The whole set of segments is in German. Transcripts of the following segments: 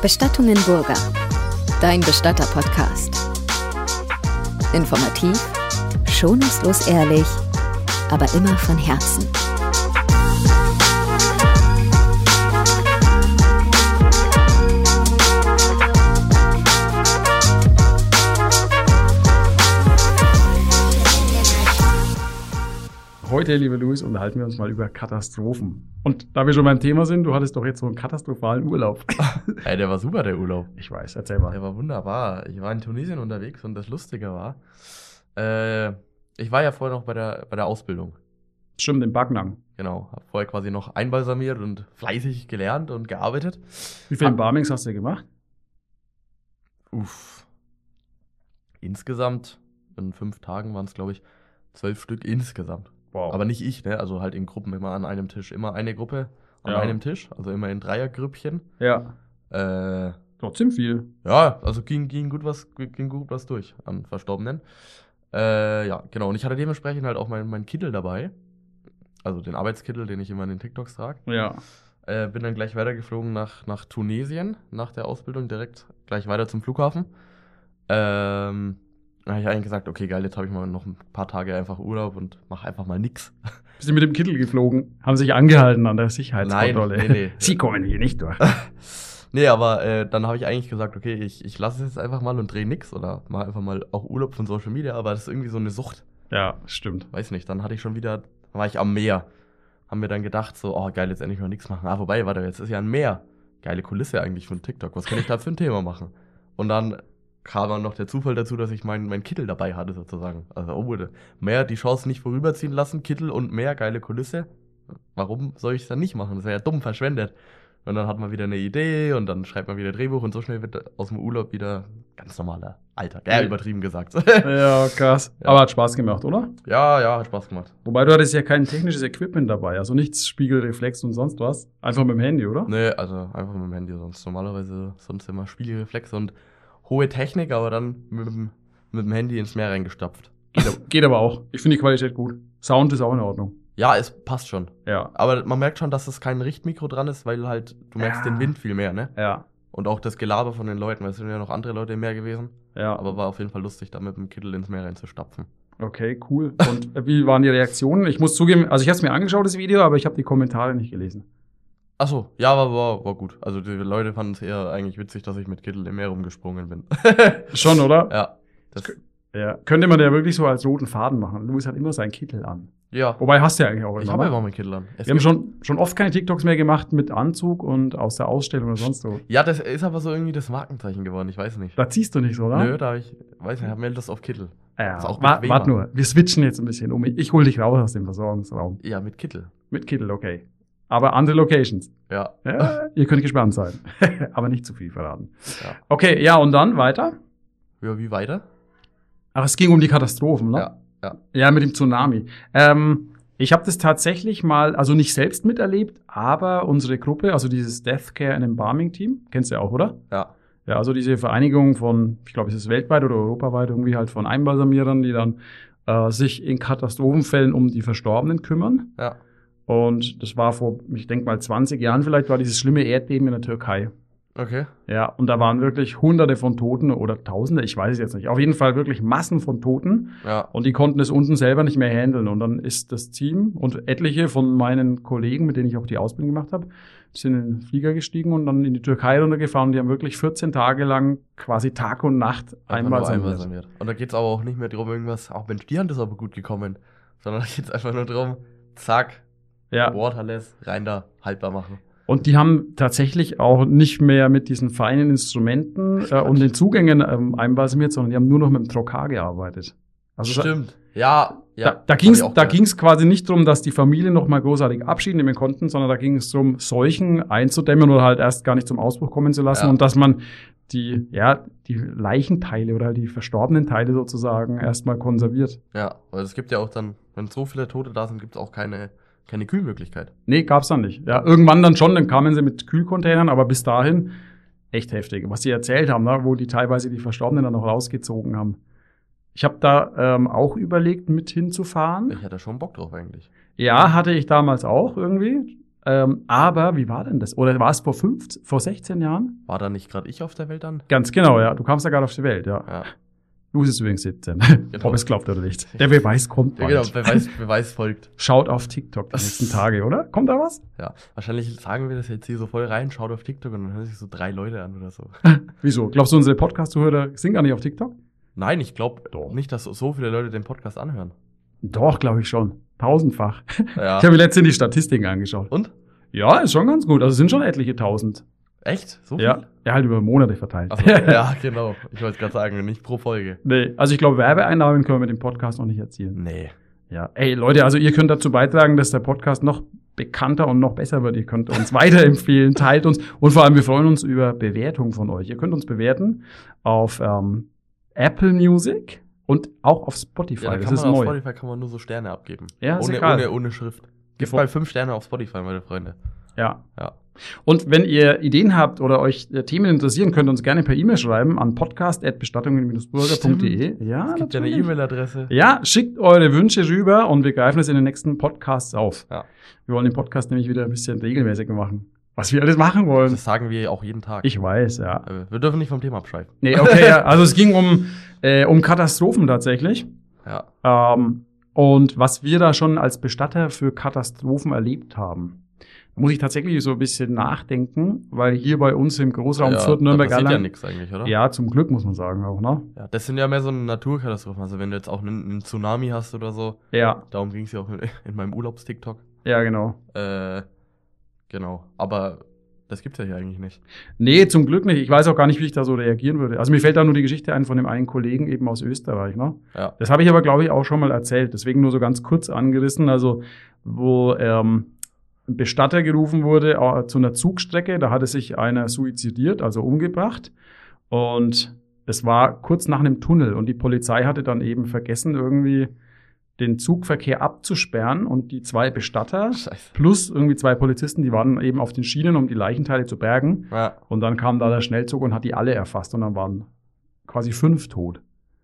Bestattungen Burger. Dein Bestatter-Podcast. Informativ, schonungslos ehrlich, aber immer von Herzen. Heute, liebe Luis, unterhalten wir uns mal über Katastrophen. Und da wir schon beim Thema sind, du hattest doch jetzt so einen katastrophalen Urlaub. Ey, der war super, der Urlaub. Ich weiß, erzähl mal. Der war wunderbar. Ich war in Tunesien unterwegs und das Lustige war, äh, ich war ja vorher noch bei der, bei der Ausbildung. Stimmt, den Backnang. Genau. Hab vorher quasi noch einbalsamiert und fleißig gelernt und gearbeitet. Wie viele. Barmings hast du gemacht? Uff. Insgesamt, in fünf Tagen waren es, glaube ich, zwölf Stück insgesamt. Wow. Aber nicht ich, ne? Also halt in Gruppen immer an einem Tisch. Immer eine Gruppe an Ja. einem Tisch. Also immer in Dreiergrüppchen. ja, Äh, trotzdem viel. Ja, also ging, ging, gut was, ging gut was durch an Verstorbenen. Äh, ja, genau. Und ich hatte dementsprechend halt auch meinen mein Kittel dabei. Also den Arbeitskittel, den ich immer in den TikToks trage. Ja. Äh, bin dann gleich weitergeflogen nach, nach Tunesien, nach der Ausbildung, direkt gleich weiter zum Flughafen. Ähm, habe ich eigentlich gesagt, okay, geil, jetzt habe ich mal noch ein paar Tage einfach Urlaub und mache einfach mal nix. Bist du mit dem Kittel geflogen? Haben sich angehalten an der Sicherheitskontrolle. Nein, nee, nee. Sie kommen hier nicht durch. Nee, aber äh, dann habe ich eigentlich gesagt, okay, ich, ich lasse es jetzt einfach mal und drehe nix oder mache einfach mal auch Urlaub von Social Media, aber das ist irgendwie so eine Sucht. Ja, stimmt. weiß nicht, dann hatte ich schon wieder, dann war ich am Meer. Haben wir dann gedacht, so, oh geil, jetzt endlich mal nichts machen. Ah, wobei, warte, jetzt ist ja ein Meer. Geile Kulisse eigentlich von TikTok. Was kann ich da für ein Thema machen? Und dann kam dann noch der Zufall dazu, dass ich meinen mein Kittel dabei hatte, sozusagen. Also, oh, Meer, die Chance nicht vorüberziehen lassen, Kittel und Meer, geile Kulisse. Warum soll ich es dann nicht machen? Das wäre ja dumm verschwendet. Und dann hat man wieder eine Idee und dann schreibt man wieder Drehbuch und so schnell wird aus dem Urlaub wieder ganz normaler Alltag. Ja, übertrieben gesagt. Ja, krass. Ja. Aber hat Spaß gemacht, oder? ja, ja, hat Spaß gemacht. Wobei du hattest ja kein technisches Equipment dabei, also nichts Spiegelreflex und sonst was. Einfach mit dem Handy, oder? Nee, also einfach mit dem Handy sonst. Normalerweise sonst immer Spiegelreflex und hohe Technik, aber dann mit dem, mit dem Handy ins Meer reingestopft. Geht, geht aber auch. Ich finde die Qualität gut. Sound ist auch in Ordnung. Ja, es passt schon. Ja. Aber man merkt schon, dass es kein Richtmikro dran ist, weil halt, du merkst Ja. den Wind viel mehr, ne? Ja. Und auch das Gelaber von den Leuten, weil es sind ja noch andere Leute im Meer gewesen. Ja. Aber war auf jeden Fall lustig, da mit dem Kittel ins Meer reinzustapfen. Okay, cool. Und äh, wie waren die Reaktionen? Ich muss zugeben, also ich habe es mir angeschaut, das Video, aber ich habe die Kommentare nicht gelesen. Ach so, ja, war, war, war gut. Also die Leute fanden es eher eigentlich witzig, dass ich mit Kittel im Meer rumgesprungen bin. Schon, oder? ja. Das, Ja. Könnte man ja wirklich so als roten Faden machen. Louis hat immer seinen Kittel an. ja. Wobei hast du ja eigentlich auch Ich immer. habe ne? immer meinen Kittel an. Es Wir haben schon, schon oft keine TikToks mehr gemacht mit Anzug und aus der Ausstellung oder sonst so. Ja, das ist aber so irgendwie das Markenzeichen geworden, ich weiß nicht. Da ziehst du nicht so, oder? Nö, da hab ich, weiß nicht, hab mir das auf Kittel. Ja, Ist auch wart, bequemer. wart nur. Wir switchen jetzt ein bisschen um. Ich hol dich raus aus dem Versorgungsraum. Ja, mit Kittel. Mit Kittel, okay. Aber andere Locations. Ja. Ja, ihr könnt gespannt sein. Aber nicht zu viel verraten. Ja. Okay, ja, und dann weiter? Ja, wie weiter? Ach, es ging um die Katastrophen, ne? Ja, ja. Ja, mit dem Tsunami. Ähm, ich habe das tatsächlich mal, also nicht selbst miterlebt, aber unsere Gruppe, also dieses Death Care and Embalming Team, kennst du ja auch, oder? Ja. Ja, also diese Vereinigung von, ich glaube, es ist weltweit oder europaweit irgendwie halt von Einbalsamierern, die dann äh, sich in Katastrophenfällen um die Verstorbenen kümmern. Ja. Und das war vor, ich denke mal 20 Jahren vielleicht, war dieses schlimme Erdbeben in der Türkei. Okay. Ja, und da waren wirklich Hunderte von Toten oder Tausende, ich weiß es jetzt nicht. Auf jeden Fall wirklich Massen von Toten. Ja. Und die konnten es unten selber nicht mehr handeln. Und dann ist das Team und etliche von meinen Kollegen, mit denen ich auch die Ausbildung gemacht habe, sind in den Flieger gestiegen und dann in die Türkei runtergefahren. Die haben wirklich 14 Tage lang quasi Tag und Nacht einmal einbalsamiert. Und da geht's aber auch nicht mehr drum, irgendwas, auch Mensch, die Hand ist aber gut gekommen. Sondern da geht's einfach nur drum, zack, Ja. waterless, rein da, haltbar machen. Und die haben tatsächlich auch nicht mehr mit diesen feinen Instrumenten äh, und den Zugängen ähm, einbalsamiert, sondern die haben nur noch mit dem Trokar gearbeitet. Also Stimmt. Ja, ja. da, da ging's da ging's quasi nicht drum, dass die Familien noch mal großartig Abschied nehmen konnten, sondern da ging es darum, Seuchen einzudämmen oder halt erst gar nicht zum Ausbruch kommen zu lassen Ja. und dass man die, ja, die Leichenteile oder halt die verstorbenen Teile sozusagen erstmal konserviert. Ja, weil es gibt ja auch dann, wenn so viele Tote da sind, gibt's auch keine, keine Kühlmöglichkeit. Nee, gab's dann nicht. Ja, irgendwann dann schon, dann kamen sie mit Kühlcontainern, aber bis dahin echt heftig. Was sie erzählt haben, ne, wo die teilweise die Verstorbenen dann noch rausgezogen haben. Ich habe da ähm, auch überlegt, mit hinzufahren. Ich hatte schon Bock drauf eigentlich. Ja, hatte ich damals auch irgendwie. Ähm, aber wie war denn das? Oder war es vor, fünf, vor 16 Jahren? War da nicht gerade ich auf der Welt dann? Ganz genau, ja. Du kamst ja gerade auf die Welt, ja. Ja. Du bist übrigens 17. Genau. Ob es glaubt oder nicht. Der Beweis kommt Ja, bald. genau, Beweis, Beweis folgt. Schaut auf TikTok die nächsten Tage, oder? Kommt da was? Ja. Wahrscheinlich sagen wir das jetzt hier so voll rein, schaut auf TikTok und dann hören sich so drei Leute an oder so. Wieso? Glaubst du, unsere Podcast-Zuhörer sind gar nicht auf TikTok? Nein, ich glaube Doch. nicht, dass so viele Leute den Podcast anhören. Doch, glaube ich schon. Tausendfach. Ja. Ich habe mir letztens die Statistiken angeschaut. Und? Ja, ist schon ganz gut. Also es sind schon etliche tausend. Echt? So Ja, viel? ja halt über Monate verteilt. Also, ja, genau. Ich wollte gerade sagen, nicht pro Folge. nee, also ich glaube, Werbeeinnahmen können wir mit dem Podcast noch nicht erzielen. Nee. Ja, ey Leute, also ihr könnt dazu beitragen, dass der Podcast noch bekannter und noch besser wird. Ihr könnt uns weiterempfehlen, teilt uns und vor allem wir freuen uns über Bewertungen von euch. Ihr könnt uns bewerten auf ähm, Apple Music und auch auf Spotify. Ja, da das ist man auf neu. Spotify kann man nur so Sterne abgeben. Ja, ohne, ohne, ohne Schrift. Bevor- mal fünf Sterne auf Spotify, meine Freunde. Ja. Ja. Und wenn ihr Ideen habt oder euch äh, Themen interessieren, könnt ihr uns gerne per E-Mail schreiben an podcast.bestattungen-burger.de. Ja, Es gibt ja eine. E-Mail-Adresse. Ja, schickt eure Wünsche rüber und wir greifen es in den nächsten Podcasts auf. Ja. Wir wollen den Podcast nämlich wieder ein bisschen regelmäßiger machen. Was wir alles machen wollen. Das sagen wir auch jeden Tag. Ich weiß, ja. Äh, Wir dürfen nicht vom Thema abschweifen. Nee, okay, ja. Also es ging um, äh, um Katastrophen tatsächlich. Ja. Ähm, und was wir da schon als Bestatter für Katastrophen erlebt haben. Da muss ich tatsächlich so ein bisschen nachdenken, weil hier bei uns im Großraum ja, Fürth, da Nürnberg, passiert ja nichts eigentlich, oder? Ja, zum Glück muss man sagen auch, ne? Ja, das sind ja mehr so Naturkatastrophen. Also wenn du jetzt auch einen, einen Tsunami hast oder so, Ja, darum ging es ja auch in, in meinem Urlaubs-TikTok. ja, genau. Äh, genau. Aber das gibt's ja hier eigentlich nicht. Nee, zum Glück nicht. Ich weiß auch gar nicht, wie ich da so reagieren würde. Also mir fällt da nur die Geschichte ein von dem einen Kollegen eben aus Österreich, ne? Ja. Das habe ich aber, glaube ich, auch schon mal erzählt. Deswegen nur so ganz kurz angerissen. Also, wo ähm, Bestatter gerufen wurde äh, zu einer Zugstrecke, da hatte sich einer suizidiert, also umgebracht. Und es war kurz nach einem Tunnel und die Polizei hatte dann eben vergessen, irgendwie den Zugverkehr abzusperren und die zwei Bestatter Scheiße. plus irgendwie zwei Polizisten, die waren eben auf den Schienen, um die Leichenteile zu bergen. Ja, Und dann kam da der Schnellzug und hat die alle erfasst und dann waren quasi fünf tot.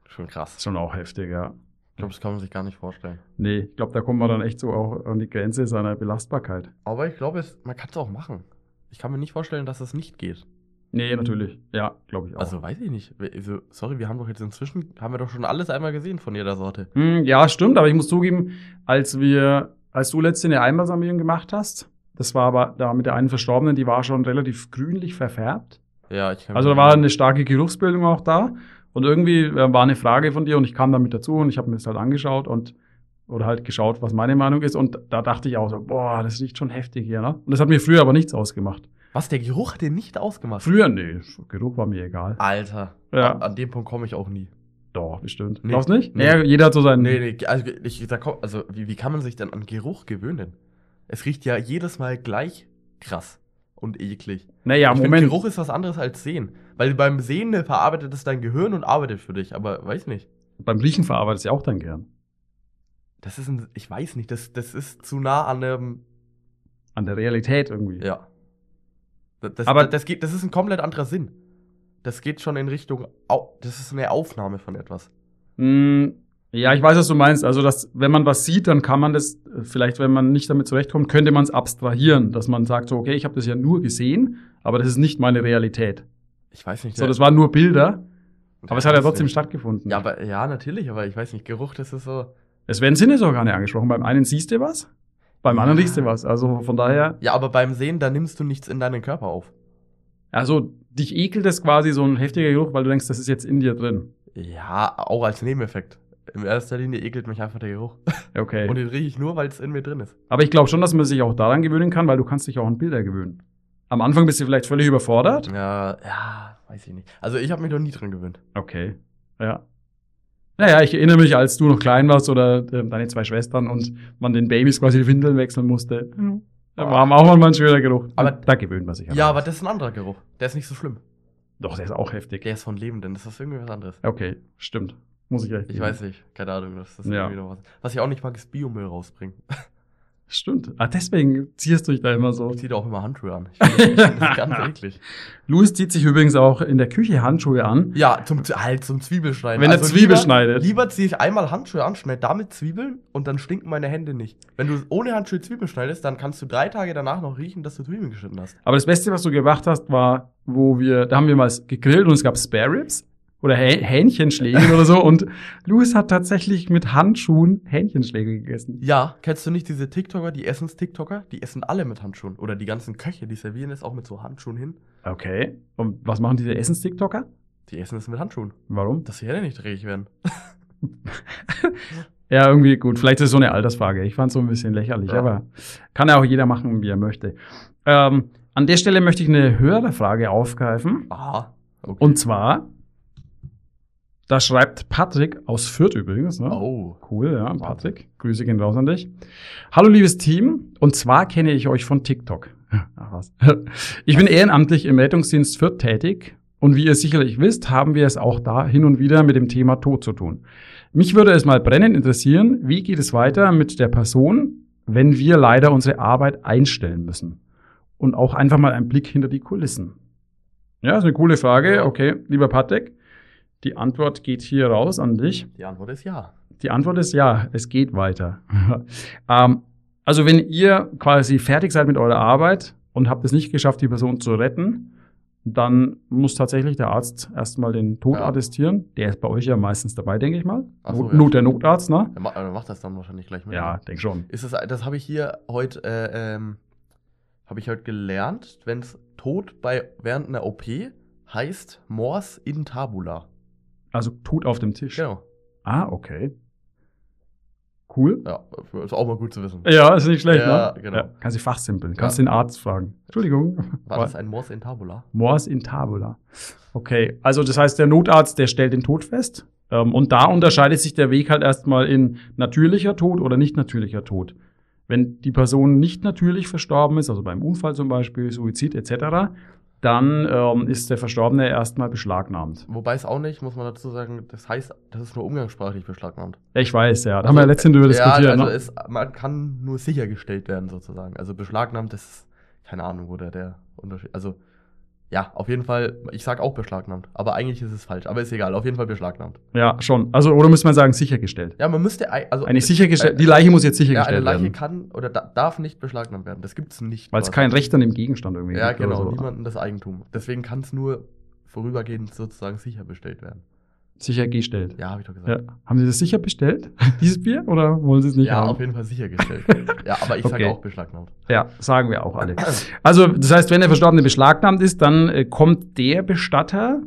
schon krass. Schon auch heftig, ja. Ich glaube, das kann man sich gar nicht vorstellen. Nee, ich glaube, da kommt man dann echt so auch an die Grenze seiner Belastbarkeit. Aber ich glaube, man kann es auch machen. Ich kann mir nicht vorstellen, dass es nicht geht. Nee, natürlich. Ja, glaube ich auch. Also weiß ich nicht. Also, sorry, wir haben doch jetzt inzwischen, haben wir doch schon alles einmal gesehen von jeder Sorte. Hm, ja, stimmt, aber ich muss zugeben, als wir, als du letzte eine Einbalsamierung gemacht hast, das war aber da mit der einen Verstorbenen, die war schon relativ grünlich verfärbt. Ja, ich kann Also da war eine starke Geruchsbildung auch da. Und irgendwie äh, war eine Frage von dir und ich kam damit dazu und ich habe mir das halt angeschaut und oder halt geschaut, was meine Meinung ist. Und da dachte ich auch so, boah, das riecht schon heftig hier, ne? Und das hat mir früher aber nichts ausgemacht. Was, der Geruch hat den nicht ausgemacht? Früher, nee, Geruch war mir egal. Alter. Ja. An, an dem Punkt komme ich auch nie. Doch, bestimmt. Nee. Glaubst du nicht? Nee. Ja, jeder hat so seinen. Nee, nee, also, ich, da komm, also wie, wie kann man sich denn an Geruch gewöhnen? Es riecht ja jedes Mal gleich krass und eklig. Naja, ich Moment. Geruch ist was anderes als Sehen. Weil beim Sehen verarbeitet es dein Gehirn und arbeitet für dich, aber weiß nicht. Beim Riechen verarbeitet ja auch dein Gehirn. Das ist ein, ich weiß nicht, das, das ist zu nah an einem, An der Realität irgendwie. ja. Das, das, Aber- das, geht, das ist ein komplett anderer Sinn. Das geht schon in Richtung, das ist eine Aufnahme von etwas. Mm, ja, ich weiß, was du meinst. Also, dass, wenn man was sieht, dann kann man das, vielleicht, wenn man nicht damit zurechtkommt, könnte man es abstrahieren, dass man sagt so, okay, ich habe das ja nur gesehen, aber das ist nicht meine Realität. Ich weiß nicht. So, das waren nur Bilder, aber es hat ja trotzdem stattgefunden. Ja, aber, ja, natürlich, aber ich weiß nicht, Geruch, das ist so. Es werden Sinnesorgane angesprochen. Beim einen siehst du was, beim anderen riechst du was. Also von daher, Ja, aber beim Sehen, da nimmst du nichts in deinen Körper auf. also dich ekelt es quasi so ein heftiger Geruch, weil du denkst, das ist jetzt in dir drin. Ja, auch als Nebeneffekt. In erster Linie ekelt mich einfach der Geruch. Okay. Und den rieche ich nur, weil es in mir drin ist. Aber ich glaube schon, dass man sich auch daran gewöhnen kann, weil du kannst dich auch an Bilder gewöhnen. Am Anfang bist du vielleicht völlig überfordert. Ja, ja, weiß ich nicht. Also ich habe mich noch nie dran gewöhnt. Okay. Ja. Naja, ich erinnere mich, als du noch klein warst oder äh, deine zwei Schwestern und man den Babys quasi die Windeln wechseln musste. Da war auch manchmal ein schöner Geruch. Aber- da gewöhnt man sich an. Ja, aber das ist ein anderer Geruch. Der ist nicht so schlimm. Doch, der ist auch heftig. Der ist von Lebenden. Das ist irgendwie was anderes. Okay, stimmt. Muss ich recht Ich weiß nicht. Keine Ahnung. Das ist Ja. irgendwie noch was. Was ich auch nicht mag, ist Biomüll rausbringen. Stimmt. Ah, deswegen ziehst du dich da immer so. Ich ziehe auch immer Handschuhe an. Ich finde das, ich find das ganz eklig. Louis zieht sich übrigens auch in der Küche Handschuhe an. Ja, zum, halt zum Zwiebelschneiden. Wenn er Zwiebel lieber, schneidet. Lieber ziehe ich einmal Handschuhe an, schneide damit Zwiebeln und dann stinken meine Hände nicht. Wenn du ohne Handschuhe Zwiebeln schneidest, dann kannst du drei Tage danach noch riechen, dass du Zwiebeln geschnitten hast. Aber das Beste, was du gemacht hast, war, wo wir, da haben wir mal gegrillt und es gab Spare Ribs oder Hä Hähnchenschläge oder so und Louis hat tatsächlich mit Handschuhen Hähnchenschläge gegessen. Ja, kennst du nicht diese TikToker, die Essens-TikToker? Die essen alle mit Handschuhen. Oder die ganzen Köche, die servieren es auch mit so Handschuhen hin. Okay. Und was machen diese Essens-TikToker? Die essen es mit Handschuhen. Warum? Dass die Hände nicht dreckig werden. Ja, irgendwie gut. Vielleicht ist es so eine Altersfrage. Ich fand es so ein bisschen lächerlich, Ja. aber kann ja auch jeder machen, wie er möchte. Ähm, an der Stelle möchte ich eine höhere Frage aufgreifen. Aha. Okay. Und zwar, da schreibt Patrick aus Fürth übrigens. Ne? oh. Cool, ja, Patrick. Grüße gehen raus an dich. Hallo, liebes Team. Und zwar kenne ich euch von TikTok. Ach was. Ich bin ehrenamtlich im Rettungsdienst Fürth tätig. Und wie ihr sicherlich wisst, haben wir es auch da hin und wieder mit dem Thema Tod zu tun. Mich würde es mal brennend interessieren, wie geht es weiter mit der Person, wenn wir leider unsere Arbeit einstellen müssen? Und auch einfach mal einen Blick hinter die Kulissen. Ja, ist eine coole Frage. Okay, lieber Patrick, die Antwort geht hier raus an dich. Die Antwort ist ja. Die Antwort ist ja, es geht weiter. ähm, also wenn ihr quasi fertig seid mit eurer Arbeit und habt es nicht geschafft, die Person zu retten, dann muss tatsächlich der Arzt erstmal den Tod Ja. attestieren. Der ist bei euch ja meistens dabei, denke ich mal. Ach so, Not, ja, Not der. Notarzt, ne? Er ma- er macht das dann wahrscheinlich gleich mit. Ja, denk schon. Ist das, das habe ich hier heute, äh, ähm, habe ich heute gelernt, wenn es Tod bei, während einer OP heißt Mors in Tabula. Also Tod auf dem Tisch. Genau. Ah, okay. Cool. Ja, ist auch mal gut zu wissen. Ja, ist nicht schlecht, Ja, ne? genau. Kannst du fachsimpeln. Kannst Ja. den Arzt fragen. Entschuldigung. War das ein Mors in Tabula? Mors in tabula. Okay, also das heißt, der Notarzt, der stellt den Tod fest. Ähm, und da unterscheidet sich der Weg halt erstmal in natürlicher Tod oder nicht natürlicher Tod. Wenn die Person nicht natürlich verstorben ist, also beim Unfall zum Beispiel, Suizid etc., dann ähm, ist der Verstorbene erstmal beschlagnahmt. Wobei es auch nicht, muss man dazu sagen, das heißt, das ist nur umgangssprachlich beschlagnahmt. Ja, Ich weiß, ja. Da haben wir letztens drüber diskutiert. Also, Ja, also ne? es, man kann nur sichergestellt werden sozusagen. Also beschlagnahmt ist, keine Ahnung, wo der, der Unterschied, also ja, auf jeden Fall, ich sag auch beschlagnahmt, aber eigentlich ist es falsch, aber ist egal, auf jeden Fall beschlagnahmt. Ja, schon. Also, oder muss man sagen, sichergestellt. Ja, man müsste, also Eine sichergestellt, äh, die Leiche muss jetzt ja, eine sichergestellt Leiche werden. kann oder da, darf nicht beschlagnahmt werden. Das gibt's nicht. Weil es kein Recht an dem Gegenstand irgendwie Ja, gibt. oder genau, so. niemandem das Eigentum. Deswegen kann es nur vorübergehend sozusagen sicherbestellt werden. Sichergestellt. Ja, habe ich doch gesagt. Ja. Haben Sie das sicher bestellt, dieses Bier, oder wollen Sie es nicht Ja, haben? auf jeden Fall sichergestellt. ja, aber ich sage Okay. auch beschlagnahmt. Ja, sagen wir auch alle. Also, das heißt, wenn der Verstorbene beschlagnahmt ist, dann äh, kommt der Bestatter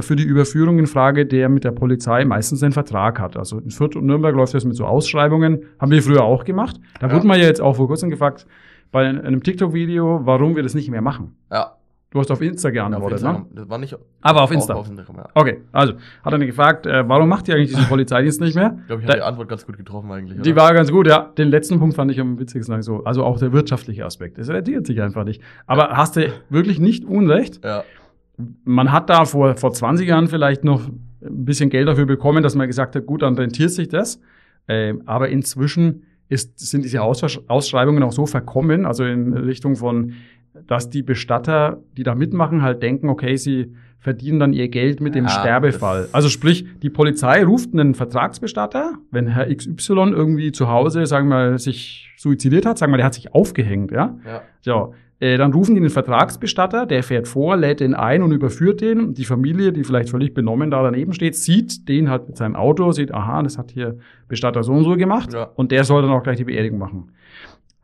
für die Überführung in Frage, der mit der Polizei meistens einen Vertrag hat. Also in Fürth und Nürnberg läuft das mit so Ausschreibungen. Haben wir früher auch gemacht. Da Ja. wurde man ja jetzt auch vor kurzem gefragt, bei einem TikTok-Video, warum wir das nicht mehr machen. Ja, Du hast auf Insta auf geantwortet, ne? Das war nicht. Aber auf Insta. Auf Instagram, ja. Okay, also hat er gefragt, äh, warum macht ihr eigentlich diesen Polizeidienst nicht mehr? Ich glaube, ich habe die Antwort ganz gut getroffen eigentlich. Die oder? war ganz gut, ja. Den letzten Punkt fand ich am witzigsten. So. Also auch der wirtschaftliche Aspekt. Es rentiert sich einfach nicht. Aber hast du wirklich nicht Unrecht? Ja, Man hat da vor, vor 20 Jahren vielleicht noch ein bisschen Geld dafür bekommen, dass man gesagt hat, gut, dann rentiert sich das. Ähm, aber inzwischen ist, sind diese Aussch Ausschreibungen auch so verkommen, also in Richtung von, dass die Bestatter, die da mitmachen, halt denken, okay, sie verdienen dann ihr Geld mit dem Ja, Sterbefall. das- Also sprich, die Polizei ruft einen Vertragsbestatter, wenn Herr XY irgendwie zu Hause, sagen wir sich suizidiert hat, sagen wir, der hat sich aufgehängt, ja. ja. So, äh, dann rufen die den Vertragsbestatter, der fährt vor, lädt den ein und überführt den. Die Familie, die vielleicht völlig benommen da daneben steht, sieht den halt mit seinem Auto, sieht, aha, das hat hier Bestatter so und so gemacht Ja. und der soll dann auch gleich die Beerdigung machen.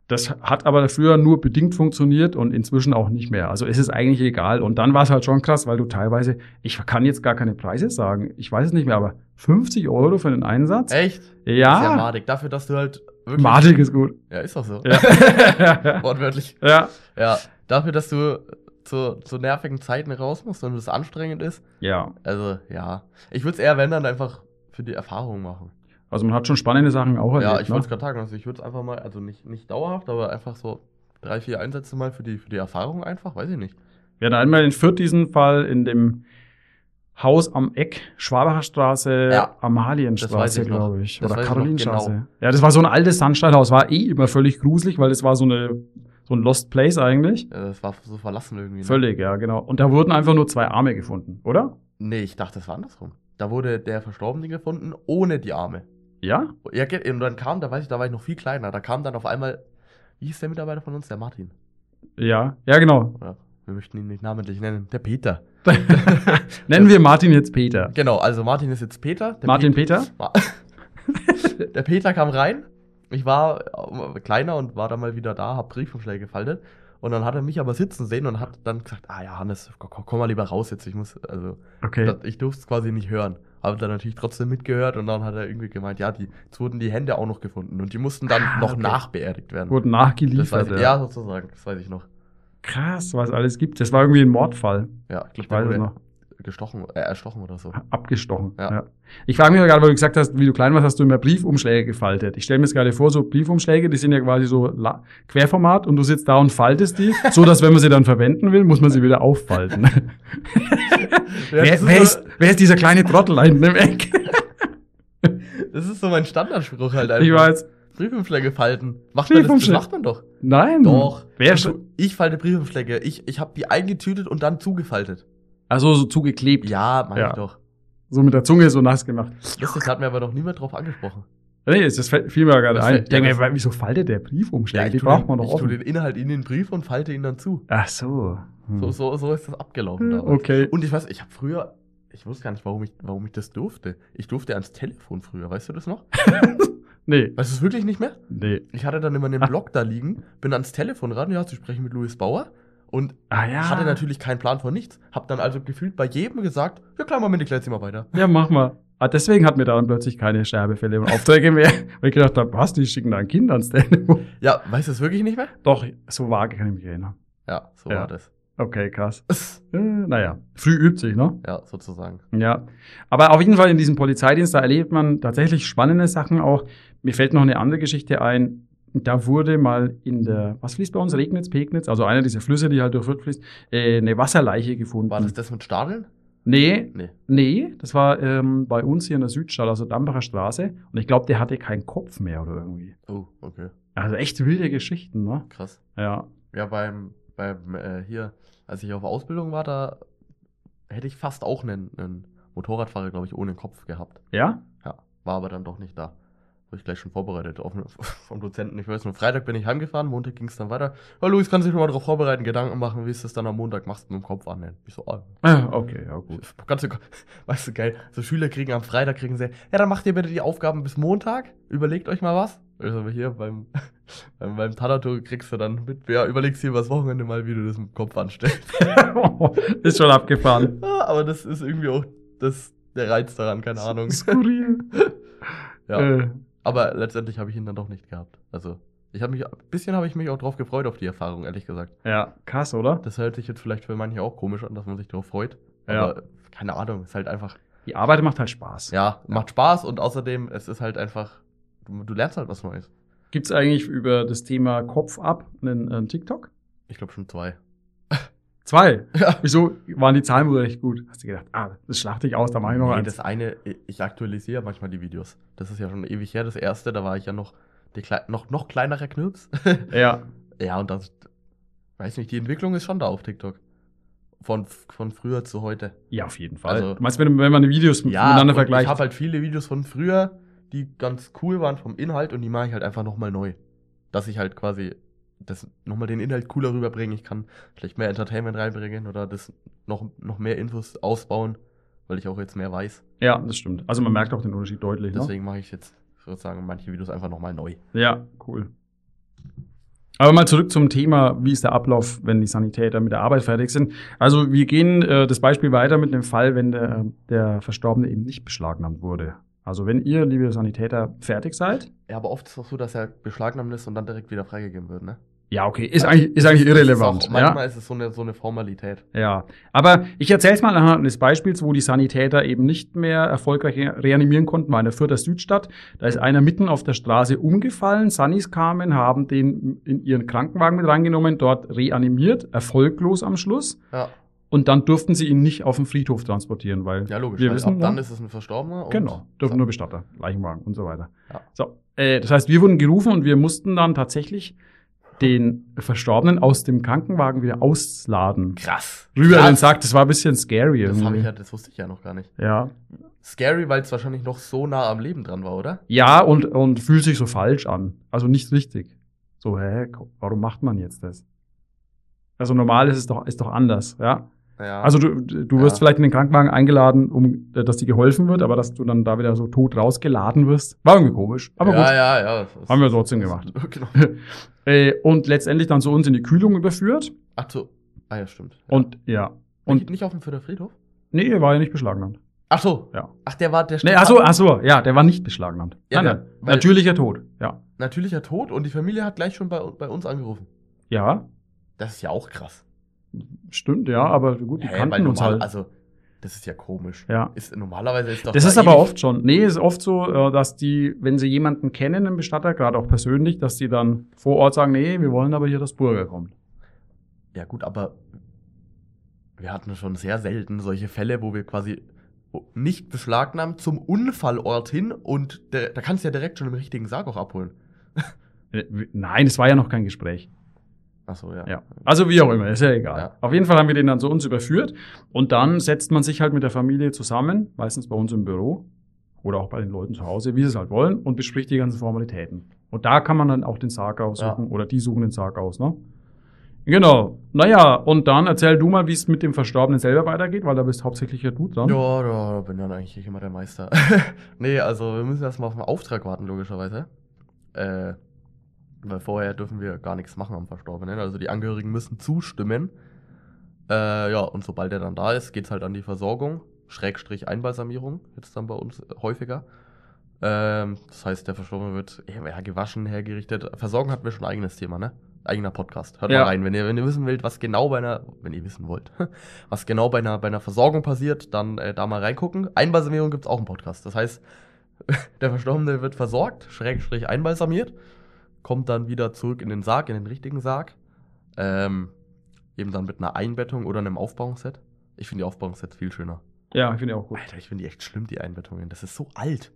Das hat aber früher nur bedingt funktioniert und inzwischen auch nicht mehr. Also es ist eigentlich egal. Und dann war es halt schon krass, weil du teilweise, ich kann jetzt gar keine Preise sagen, ich weiß es nicht mehr, aber 50 Euro für den Einsatz? Echt? Ja. Sehr madig. Dafür, dass du halt wirklich. Madig ist gut. Ja, ist doch so. Ja. Wortwörtlich. ja. Ja, dafür, dass du zu, zu nervigen Zeiten raus musst und es anstrengend ist. Ja. Also, ja. Ich würde es eher, wenn dann, einfach für die Erfahrung machen. Also man hat schon spannende Sachen auch ja, erlebt. ich ne? wollte es gerade sagen. Also, ich würde es einfach mal, also nicht, nicht dauerhaft, aber einfach so drei, vier Einsätze mal für die, für die Erfahrung einfach, weiß ich nicht. Wir hatten einmal in Fürth diesen Fall in dem Haus am Eck, Schwabacher Straße, Ja, Amalienstraße, glaube ich. Das Oder Karolinenstraße. genau. Ja, das war so ein altes Sandsteinhaus, war eh immer völlig gruselig, weil das war so eine so ein Lost Place eigentlich. Ja, das war so verlassen irgendwie. Ne? Völlig, ja, genau. Und da wurden einfach nur zwei Arme gefunden, oder? Nee, ich dachte, das war andersrum. Da wurde der Verstorbene gefunden, ohne die Arme. Ja? Ja, und dann kam, da weiß ich, da war ich noch viel kleiner, da kam dann auf einmal, wie hieß der Mitarbeiter von uns? Der Martin. Ja, ja, genau. Oder wir möchten ihn nicht namentlich nennen. Der Peter. Nennen wir Martin jetzt Peter. Genau, also Martin ist jetzt Peter. Der Martin Pe- Peter? Ma- der Peter kam rein. Ich war äh, kleiner und war dann mal wieder da, hab Briefumschläge gefaltet. Und dann hat er mich aber sitzen sehen und hat dann gesagt, ah ja, Hannes, komm, komm mal lieber raus jetzt. Ich muss, also, Okay. ich durfte es quasi nicht hören. Habe dann natürlich trotzdem mitgehört und dann hat er irgendwie gemeint, ja, die, es wurden die Hände auch noch gefunden und die mussten dann Ah, noch okay. nachbeerdigt werden. Wurden das weiß nachgeliefert. ich, ja, sozusagen, das weiß ich noch. Krass, was alles gibt. Das war irgendwie ein Mordfall. Ja, Ich glaub, weiß der es wurde noch. Gestochen, äh, erstochen oder so. Abgestochen. Ja. Ja. Ich frage mich gerade, weil du gesagt hast, wie du klein warst, hast du immer Briefumschläge gefaltet. Ich stelle mir jetzt gerade vor, so Briefumschläge, die sind ja quasi so Querformat und du sitzt da und faltest die, so dass wenn man sie dann verwenden will, muss man sie wieder auffalten. wer, das, wer, ist ist, wer ist dieser kleine Trottel hinten im Eck? das ist so mein Standardspruch halt einfach. ich weiß. Briefumschläge falten. Macht man das, das macht man doch. Nein. Doch. Wer Also, ich falte Briefumschläge. Ich, ich habe die eingetütet und dann zugefaltet. Also so zugeklebt. Ja, mach Ja. ich doch. So mit der Zunge so nass gemacht. Lustig, hat mir aber noch niemand drauf angesprochen. Nee, das fällt- fiel mir gerade Das ein. Ich denke ja, mir, das- wieso faltet der Briefumschläge? ich die tu braucht den, man doch Ich tue offen. den Inhalt in den Brief und falte ihn dann zu. Ach so. Hm. So, so, so ist das abgelaufen damals. Okay. Und ich weiß, ich habe früher, ich wusste gar nicht, warum ich, warum ich das durfte. Ich durfte ans Telefon früher, weißt du das noch? Nee. Weißt du es wirklich nicht mehr? Nee. Ich hatte dann immer einen. Blog da liegen, bin ans Telefon ran, ja, zu sprechen mit Louis Bauer und Ah ja. hatte natürlich keinen Plan von nichts. Hab dann also gefühlt bei jedem gesagt, ja klar, Moment, ich leite mal weiter. Ja, mach mal. Ah, deswegen hatten wir dann plötzlich keine Sterbefälle und Aufträge mehr. Weil ich gedacht habe, was, die schicken da ein Kind ans Telefon. Ja, weißt du es wirklich nicht mehr? Doch, so vage kann ich mich erinnern. Ja, so Ja. war das. Okay, krass. Äh, naja, früh übt sich, ne? Ja, sozusagen. Ja. Aber auf jeden Fall in diesem Polizeidienst, da erlebt man tatsächlich spannende Sachen auch. Mir fällt noch eine andere Geschichte ein. Da wurde mal in der, was fließt bei uns? Regnitz, Pegnitz, also einer dieser Flüsse, die halt durch Fürth fließt, äh, eine Wasserleiche gefunden. War das das mit Stadeln? Nee, Nee. Nee, das war ähm, bei uns hier in der Südstadt, also Dambacher Straße. Und ich glaube, der hatte keinen Kopf mehr oder irgendwie. Oh, okay. Also echt wilde Geschichten, ne? Krass. Ja. Ja, beim, beim äh, hier, als ich auf Ausbildung war, da hätte ich fast auch einen, einen Motorradfahrer, glaube ich, ohne Kopf gehabt. Ja? Ja, war aber dann doch nicht da. Wurde ich gleich schon vorbereitet auf, vom Dozenten. Ich weiß nur, Freitag bin ich heimgefahren, Montag ging es dann weiter. Ja, Luis, kannst du dich mal darauf vorbereiten, Gedanken machen, wie es das dann am Montag machst mit dem Kopf annehmen. Ich so, ah, Ah, okay, ja gut. Ganz, so- weißt du, geil. So Schüler kriegen am Freitag, kriegen sie, ja, dann macht ihr bitte die Aufgaben bis Montag. Überlegt euch mal was. Also hier beim, beim, beim Tanato kriegst du dann mit, ja, überlegst dir übers Wochenende mal, wie du das mit dem Kopf anstellst. Ist schon abgefahren. Ja, aber das ist irgendwie auch das, der Reiz daran, keine Ahnung. Skurril. Ja. Äh, Aber letztendlich habe ich ihn dann doch nicht gehabt. Also, ich habe mich, ein bisschen habe ich mich auch drauf gefreut auf die Erfahrung, ehrlich gesagt. ja, krass, oder? Das hört sich jetzt vielleicht für manche auch komisch an, dass man sich darauf freut. Ja. Aber keine Ahnung, ist halt einfach, Die Arbeit macht halt Spaß. ja, macht Spaß und außerdem, es ist halt einfach, du, du lernst halt was Neues. Gibt's eigentlich über das Thema Kopf ab einen, einen TikTok? Ich glaube schon zwei. Zwei. Ja. Wieso waren die Zahlen wohl recht gut? Hast du gedacht, ah, das schlachte ich aus, da mache ich noch Nee, eins. das eine, ich aktualisiere manchmal die Videos. Das ist ja schon ewig her. Das erste, da war ich ja noch, die noch, noch kleinerer Knirps. Ja. ja, und das, weiß nicht, die Entwicklung ist schon da auf TikTok. Von, von früher zu heute. Ja, auf jeden Fall. Also- du meinst, wenn, wenn man die Videos Ja, miteinander und ich vergleicht? habe halt viele Videos von früher, die ganz cool waren vom Inhalt und die mache ich halt einfach nochmal neu. Dass ich halt quasi das nochmal den Inhalt cooler rüberbringe. Ich kann vielleicht mehr Entertainment reinbringen oder das noch, noch mehr Infos ausbauen, weil ich auch jetzt mehr weiß. ja, das stimmt. Also man merkt auch den Unterschied deutlich. Ne? Deswegen mache ich jetzt sozusagen manche Videos einfach nochmal neu. Ja, cool. Aber mal zurück zum Thema, wie ist der Ablauf, wenn die Sanitäter mit der Arbeit fertig sind. Also wir gehen äh, das Beispiel weiter mit dem Fall, wenn der, der Verstorbene eben nicht beschlagnahmt wurde. Also wenn ihr, liebe Sanitäter, fertig seid. Ja, aber oft ist es auch so, dass er beschlagnahmt ist und dann direkt wieder freigegeben wird, ne? Ja, okay, ist eigentlich, ist eigentlich irrelevant. Ist auch, manchmal ja? ist es so eine, so eine Formalität. ja, aber ich erzähle es mal anhand eines Beispiels, wo die Sanitäter eben nicht mehr erfolgreich reanimieren konnten, war in der Fürther Südstadt. Da ist einer mitten auf der Straße umgefallen. Sunnis kamen, haben den in ihren Krankenwagen mit reingenommen, dort reanimiert, erfolglos am Schluss. Ja. Und dann durften sie ihn nicht auf den Friedhof transportieren, weil Ja, logisch. wir wissen, ab dann ist es ein Verstorbener. genau, dürfen nur Bestatter, Leichenwagen und so weiter. Ja. So, äh, das heißt, wir wurden gerufen und wir mussten dann tatsächlich den Verstorbenen aus dem Krankenwagen wieder ausladen. Krass. Rüber Krass. den Sack, das war ein bisschen scary Das, hab irgendwie. ich ja, das wusste ich ja noch gar nicht. ja. Scary, weil es wahrscheinlich noch so nah am Leben dran war, oder? Ja, und, und fühlt sich so falsch an. Also nicht richtig. So, hä, warum macht man jetzt das? Also normal ist es doch, ist doch anders, ja. Ja. Also du, du wirst Ja. vielleicht in den Krankenwagen eingeladen, um, äh, dass dir geholfen wird, aber dass du dann da wieder so tot rausgeladen wirst, war irgendwie komisch. Aber ja, gut, ja, ja. haben wir trotzdem gemacht. Genau. Äh, und letztendlich dann zu uns in die Kühlung überführt. Ach so. Ah ja, stimmt. Und ja. Und nicht auf dem Fürther Friedhof? nee, er war ja nicht beschlagnahmt. Ach so. Ja. Ach, der war der Nee, ach so, ach so, ja, der war nicht beschlagnahmt. Ja, nein, nein. Natürlicher Tod, ja. natürlicher Tod und die Familie hat gleich schon bei, bei uns angerufen. Ja, Das ist ja auch krass. Stimmt, ja, aber gut, die Hä, kannten weil uns normal, halt. Also, das ist ja komisch. Ja. Ist, normalerweise ist doch Das da ist aber oft schon. Nee, ist oft so, äh, dass die, wenn sie jemanden kennen, einen Bestatter, gerade auch persönlich, dass die dann vor Ort sagen, nee, wir wollen aber hier, dass Burger kommt. Ja, gut, aber wir hatten schon sehr selten solche Fälle, wo wir quasi nicht beschlagnahmt zum Unfallort hin und da kannst du ja direkt schon im richtigen Sarg auch abholen. Äh, Nein, es war ja noch kein Gespräch. Ach so, ja. Ja. Also wie auch immer, ist ja egal. Ja. Auf jeden Fall haben wir den dann zu uns überführt und dann setzt man sich halt mit der Familie zusammen, meistens bei uns im Büro oder auch bei den Leuten zu Hause, wie sie es halt wollen und bespricht die ganzen Formalitäten. Und da kann man dann auch den Sarg aussuchen oder die suchen den Sarg aus, ne? Genau. Naja, und dann erzähl du mal, wie es mit dem Verstorbenen selber weitergeht, weil da bist hauptsächlich ja du dran. Ja, da bin ja eigentlich immer der Meister. nee, also wir müssen erstmal auf den Auftrag warten, logischerweise. Äh, weil vorher dürfen wir gar nichts machen am Verstorbenen. Also die Angehörigen müssen zustimmen. Äh, ja, und sobald er dann da ist, geht's halt an die Versorgung. Schrägstrich Einbalsamierung, jetzt dann bei uns häufiger. Ähm, das heißt, der Verstorbene wird ja, gewaschen, hergerichtet. Versorgung hatten wir schon ein eigenes Thema, ne? Eigener Podcast. Hört Ja. mal rein, wenn ihr, wenn ihr wissen wollt, was genau bei einer, wenn ihr wissen wollt, was genau bei einer, bei einer Versorgung passiert, dann äh, da mal reingucken. Einbalsamierung gibt's auch im Podcast. Das heißt, der Verstorbene wird versorgt, schrägstrich einbalsamiert, kommt dann wieder zurück in den Sarg, in den richtigen Sarg. Ähm, eben dann mit einer Einbettung oder einem Aufbauungsset. Ich finde die Aufbauungssets viel schöner. Ja, ich finde die auch gut. Alter, ich finde die echt schlimm, die Einbettungen. Das ist so alt.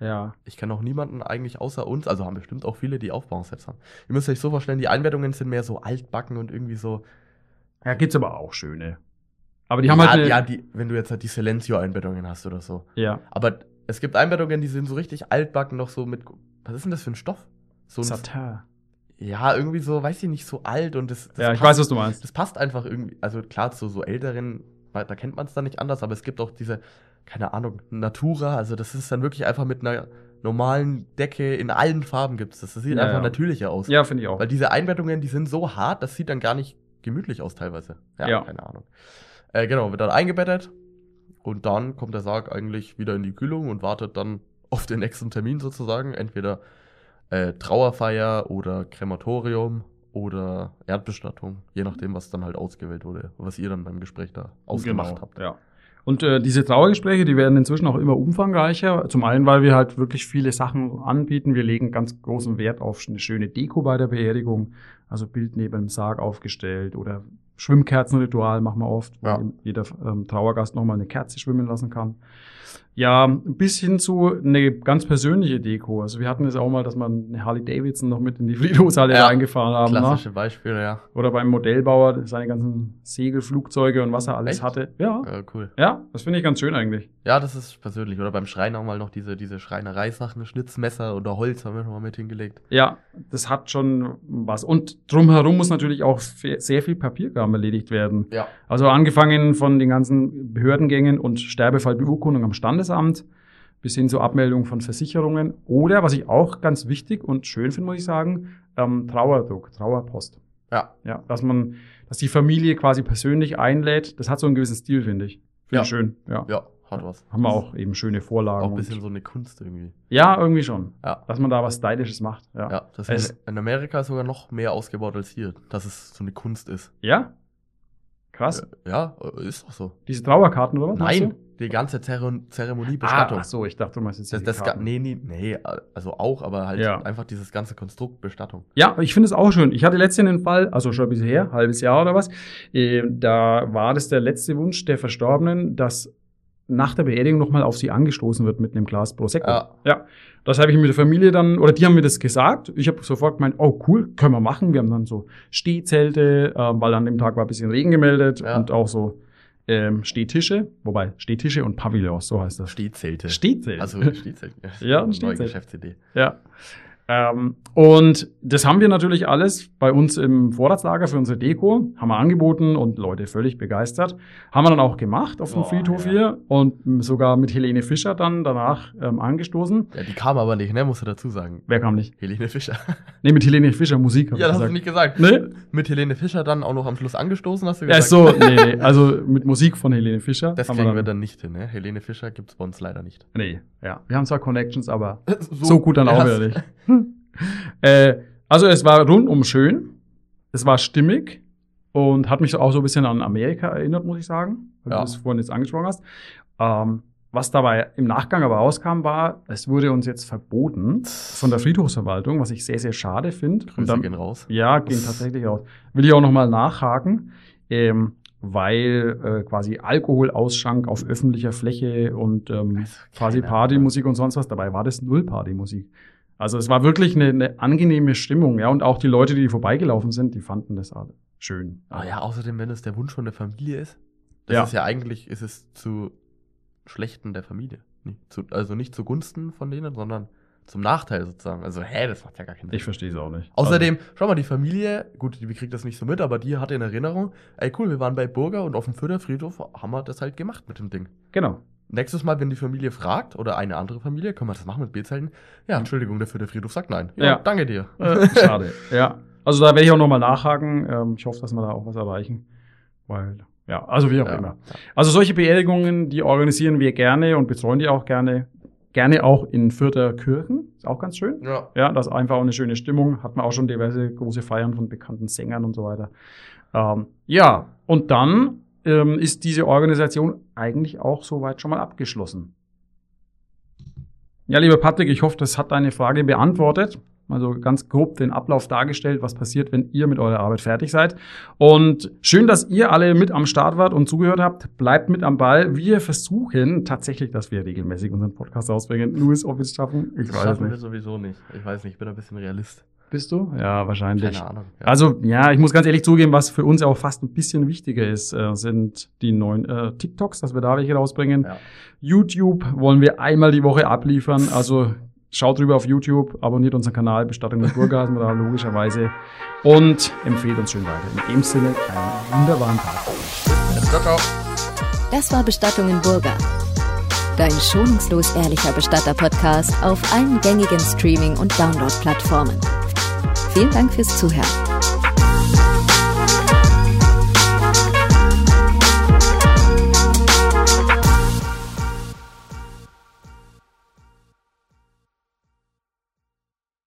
Ja. Ich kenne auch niemanden eigentlich außer uns, also haben bestimmt auch viele, die Aufbauungssets haben. Ihr müsst euch so vorstellen, die Einbettungen sind mehr so altbacken und irgendwie so. Ja, gibt's aber auch schöne. Aber die haben ja, halt eine, ja die, wenn du jetzt halt die Silencio-Einbettungen hast oder so. ja. Aber es gibt Einbettungen, die sind so richtig altbacken, noch so mit. Was ist denn das für ein Stoff? So ein, Satin. ja, irgendwie so, weiß ich nicht, so alt und das. das Ja, ich passt, weiß, was du meinst. Das passt einfach irgendwie. Also klar, zu so älteren, da kennt man es dann nicht anders, aber es gibt auch diese, keine Ahnung, Natura. Also das ist dann wirklich einfach mit einer normalen Decke in allen Farben gibt's das. Das sieht Ja, einfach ja. natürlicher aus. Ja, finde ich auch. Weil diese Einbettungen, die sind so hart, das sieht dann gar nicht gemütlich aus teilweise. Ja, Ja. keine Ahnung. Äh, genau, wird dann eingebettet und dann kommt der Sarg eigentlich wieder in die Kühlung und wartet dann auf den nächsten Termin sozusagen. Entweder äh, Trauerfeier oder Krematorium oder Erdbestattung, je nachdem, was dann halt ausgewählt wurde, was ihr dann beim Gespräch da ausgemacht Genau, habt. Ja. Und äh, diese Trauergespräche, die werden inzwischen auch immer umfangreicher. Zum einen, weil wir halt wirklich viele Sachen anbieten. Wir legen ganz großen Wert auf eine schöne Deko bei der Beerdigung. Also Bild neben dem Sarg aufgestellt oder Schwimmkerzenritual machen wir oft, wo Ja. jeder ähm, Trauergast nochmal eine Kerze schwimmen lassen kann. Ja, bis hin zu eine ganz persönliche Deko. Also wir hatten es auch mal, dass man eine Harley Davidson noch mit in die Friedhofshalle Ja, eingefahren haben. Ne? Klassische Beispiele, ja. Oder beim Modellbauer seine ganzen Segelflugzeuge und was er alles Echt? hatte. Ja, Ja, cool. ja, das finde ich ganz schön eigentlich. Ja, das ist persönlich. Oder beim Schreiner mal noch diese, diese Schreinereisachen, Schnitzmesser oder Holz haben wir schon mal mit hingelegt. Ja, das hat schon was. Und drumherum muss natürlich auch sehr viel Papierkram erledigt werden. Ja. Also angefangen von den ganzen Behördengängen und Sterbefallbeurkundung am Standesamt bis hin zur Abmeldung von Versicherungen. Oder, was ich auch ganz wichtig und schön finde, muss ich sagen, ähm, Trauerdruck, Trauerpost. Ja. Ja, dass man, dass die Familie quasi persönlich einlädt. Das hat so einen gewissen Stil, finde ich. Finde Ja. ich schön. Ja. Ja, hat was. Haben wir auch eben schöne Vorlagen. Auch ein bisschen so eine Kunst irgendwie. ja, irgendwie schon. Ja. Dass man da was Stylisches macht. Ja. Ja, das ist in Amerika sogar noch mehr ausgebaut als hier, dass es so eine Kunst ist. Ja? Krass. Ja, ist doch so. Diese Trauerkarten oder was? Nein? Die ganze Zero Zeremonie Bestattung. Ah, ach so, ich dachte, du meinst jetzt das, das nee, nee, nee, also auch, aber halt Ja. einfach dieses ganze Konstrukt Bestattung. Ja, ich finde es auch schön. Ich hatte letztens einen Fall, also schon ein bisschen her, halbes Jahr oder was. Äh, da war das der letzte Wunsch der Verstorbenen, dass nach der Beerdigung nochmal auf sie angestoßen wird mit einem Glas Prosecco. Ja. ja. Das habe ich mit der Familie dann, oder die haben mir das gesagt. Ich habe sofort gemeint, oh cool, können wir machen. Wir haben dann so Stehzelte, äh, weil an dem Tag war ein bisschen Regen gemeldet Ja. und auch so ähm, Stehtische, wobei Stehtische und Pavillons, so heißt das. Stehzelte. Stehzelt. Also Stehzelt. Ja, ein neue Stehzelt. Geschäftsidee. Ja. Ähm, und das haben wir natürlich alles bei uns im Vorratslager für unsere Deko, haben wir angeboten und Leute völlig begeistert. Haben wir dann auch gemacht auf dem Oh, Friedhof ja. hier und sogar mit Helene Fischer dann danach ähm, angestoßen. Ja, die kam aber nicht, ne, musst du dazu sagen. Wer kam nicht? Helene Fischer. Nee, mit Helene Fischer Musik. ja, das hast gesagt. du nicht gesagt. Nee? Mit Helene Fischer dann auch noch am Schluss angestoßen, hast du Ja, gesagt. ist so, nee, nee, also mit Musik von Helene Fischer. Das haben kriegen wir dann, dann nicht hin, ne? Helene Fischer gibt's bei uns leider nicht. Nee, ja. Wir haben zwar Connections, aber So, gut dann auch Ja, wieder nicht. äh, also es war rundum schön, es war stimmig und hat mich auch so ein bisschen an Amerika erinnert, muss ich sagen, weil Ja. du das vorhin jetzt angesprochen hast. Ähm, was dabei im Nachgang aber rauskam, war, es wurde uns jetzt verboten von der Friedhofsverwaltung, was ich sehr, sehr schade finde. Grüße dann- gehen raus. ja, gehen tatsächlich aus. Will ich auch nochmal nachhaken, ähm, weil äh, quasi Alkoholausschank auf öffentlicher Fläche und ähm, Also, quasi Partymusik und sonst was, dabei war das null Partymusik. Also es war wirklich eine, eine angenehme Stimmung, ja, und auch die Leute, die vorbeigelaufen sind, die fanden das schön. Ah ja, außerdem, wenn es der Wunsch von der Familie ist, das Ja. ist ja eigentlich, ist es zu Schlechten der Familie. Nicht zu, also nicht zugunsten von denen, sondern zum Nachteil sozusagen. Also, hä, das macht ja gar keinen Sinn. Ich verstehe es auch nicht. Außerdem, schau mal, die Familie, gut, die kriegt das nicht so mit, aber die hatte in Erinnerung, ey cool, wir waren bei Burger und auf dem Fürther Friedhof haben wir das halt gemacht mit dem Ding. Also, genau. Nächstes Mal, wenn die Familie fragt, oder eine andere Familie, können wir das machen mit B-Zelten? Ja, Entschuldigung, der Fürther Friedhof sagt nein. Ja, Ja. danke dir. Äh, schade. ja. Also da werde ich auch nochmal nachhaken. Ähm, ich hoffe, dass wir da auch was erreichen. Weil, ja, also wie auch Ja. immer. Also solche Beerdigungen, die organisieren wir gerne und betreuen die auch gerne. Gerne auch in Fürther Kirchen. Ist auch ganz schön. Ja. Ja, das ist einfach auch eine schöne Stimmung. Hat man auch schon diverse große Feiern von bekannten Sängern und so weiter. Ähm, ja, und dann ähm, ist diese Organisation eigentlich auch soweit schon mal abgeschlossen. Ja, lieber Patrick, ich hoffe, das hat deine Frage beantwortet. Also ganz grob den Ablauf dargestellt, was passiert, wenn ihr mit eurer Arbeit fertig seid. Und schön, dass ihr alle mit am Start wart und zugehört habt. Bleibt mit am Ball. Wir versuchen tatsächlich, dass wir regelmäßig unseren Podcast rausbringen. Louis, ob wir es schaffen? Ich Das weiß schaffen wir nicht. sowieso nicht. Ich weiß nicht, ich bin ein bisschen Realist. Bist du? Ja, wahrscheinlich. Keine Ahnung. Ja. Also, ja, ich muss ganz ehrlich zugeben, was für uns auch fast ein bisschen wichtiger ist, äh, sind die neuen äh, TikToks, dass wir da welche rausbringen. Ja. YouTube wollen wir einmal die Woche abliefern. Also schaut rüber auf YouTube, abonniert unseren Kanal, Bestattung wir da logischerweise. Und empfehlt uns schön weiter. In dem Sinne, einen wunderbaren Tag. Ciao, ciao. Das war Bestattung in Burger. Dein schonungslos ehrlicher Bestatter-Podcast auf allen gängigen Streaming- und Download-Plattformen. Vielen Dank fürs Zuhören.